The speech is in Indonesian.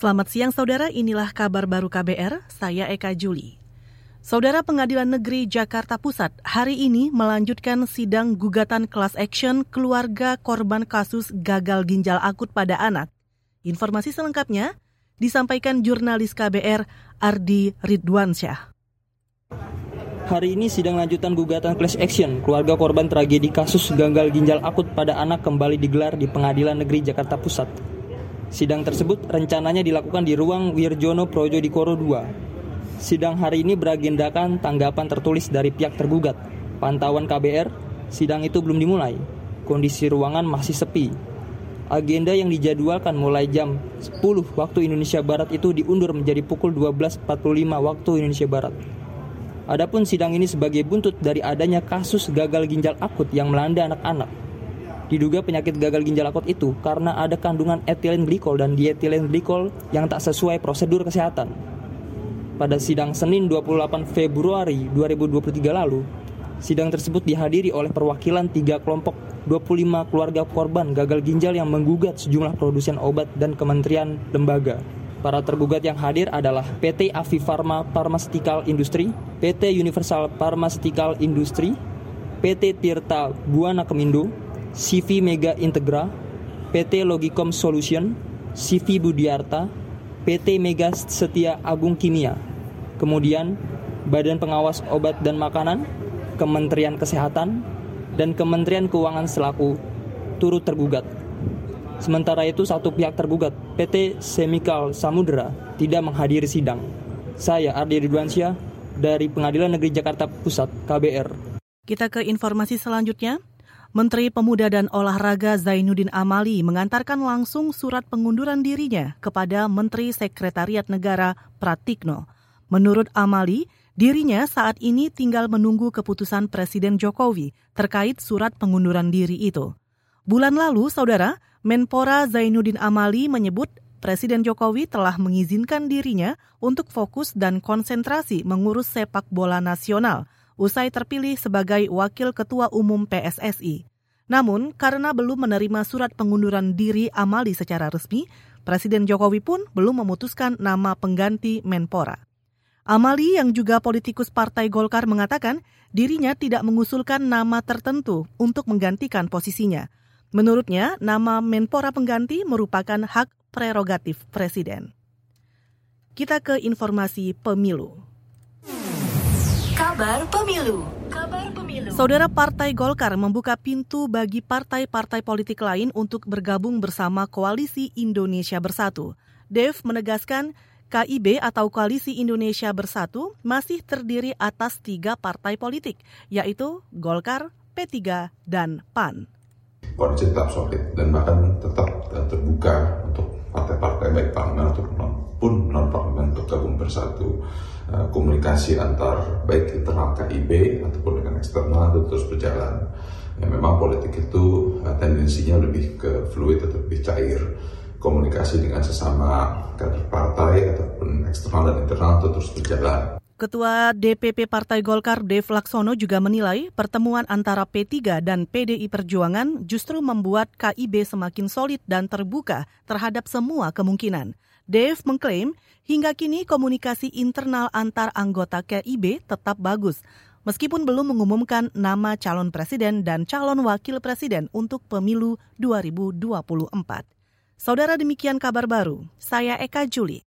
Selamat siang saudara, inilah kabar baru KBR, saya Eka Juli. Saudara Pengadilan Negeri Jakarta Pusat hari ini melanjutkan sidang gugatan class action keluarga korban kasus gagal ginjal akut pada anak. Informasi selengkapnya disampaikan jurnalis KBR Ardi Ridwansyah. Hari ini sidang lanjutan gugatan class action keluarga korban tragedi kasus gagal ginjal akut pada anak kembali digelar di Pengadilan Negeri Jakarta Pusat. Sidang tersebut rencananya dilakukan di ruang Wirjono Projo di Koro 2. Sidang hari ini beragendakan tanggapan tertulis dari pihak tergugat. Pantauan KBR, sidang itu belum dimulai. Kondisi ruangan masih sepi. Agenda yang dijadwalkan mulai jam 10 waktu Indonesia Barat itu diundur menjadi pukul 12.45 waktu Indonesia Barat. Adapun sidang ini sebagai buntut dari adanya kasus gagal ginjal akut yang melanda anak-anak. Diduga penyakit gagal ginjal akut itu karena ada kandungan etilen glikol dan dietilen glikol yang tak sesuai prosedur kesehatan. Pada sidang Senin 28 Februari 2023 lalu, sidang tersebut dihadiri oleh perwakilan tiga kelompok 25 keluarga korban gagal ginjal yang menggugat sejumlah produsen obat dan kementerian lembaga. Para tergugat yang hadir adalah PT Avi Pharma Pharmaceutical Industry, PT Universal Pharmaceutical Industry, PT Tirta Buana Kemindo, CV Mega Integra, PT Logicom Solution, CV Budiarta, PT Mega Setia Agung Kimia. Kemudian Badan Pengawas Obat dan Makanan, Kementerian Kesehatan, dan Kementerian Keuangan selaku turut tergugat. Sementara itu satu pihak tergugat, PT Semikal Samudra, tidak menghadiri sidang. Saya Ardi Ridwansyah dari Pengadilan Negeri Jakarta Pusat, KBR. Kita ke informasi selanjutnya. Menteri Pemuda dan Olahraga Zainuddin Amali mengantarkan langsung surat pengunduran dirinya kepada Menteri Sekretariat Negara Pratikno. Menurut Amali, dirinya saat ini tinggal menunggu keputusan Presiden Jokowi terkait surat pengunduran diri itu. Bulan lalu, saudara, Menpora Zainuddin Amali menyebut Presiden Jokowi telah mengizinkan dirinya untuk fokus dan konsentrasi mengurus sepak bola nasional – usai terpilih sebagai Wakil Ketua Umum PSSI. Namun, karena belum menerima surat pengunduran diri Amali secara resmi, Presiden Jokowi pun belum memutuskan nama pengganti Menpora. Amali yang juga politikus Partai Golkar mengatakan dirinya tidak mengusulkan nama tertentu untuk menggantikan posisinya. Menurutnya, nama Menpora pengganti merupakan hak prerogatif Presiden. Kita ke informasi pemilu. Kabar Pemilu. Kabar Pemilu. Saudara Partai Golkar membuka pintu bagi partai-partai politik lain untuk bergabung bersama Koalisi Indonesia Bersatu. Dev menegaskan KIB atau Koalisi Indonesia Bersatu masih terdiri atas tiga partai politik, yaitu Golkar, P3, dan PAN. Koalisi tetap solid dan bahkan tetap terbuka untuk partai-partai baik non parlemen bersatu Eh, komunikasi antar baik internal KIB ataupun dengan eksternal itu terus berjalan. Ya, memang politik itu uh, tendensinya lebih ke fluid atau lebih cair. Komunikasi dengan sesama kader partai ataupun eksternal dan internal itu terus berjalan. Ketua DPP Partai Golkar Dev Laksono juga menilai pertemuan antara P3 dan PDI Perjuangan justru membuat KIB semakin solid dan terbuka terhadap semua kemungkinan. Dev mengklaim hingga kini komunikasi internal antar anggota KIB tetap bagus, meskipun belum mengumumkan nama calon presiden dan calon wakil presiden untuk pemilu 2024. Saudara demikian kabar baru, saya Eka Juli.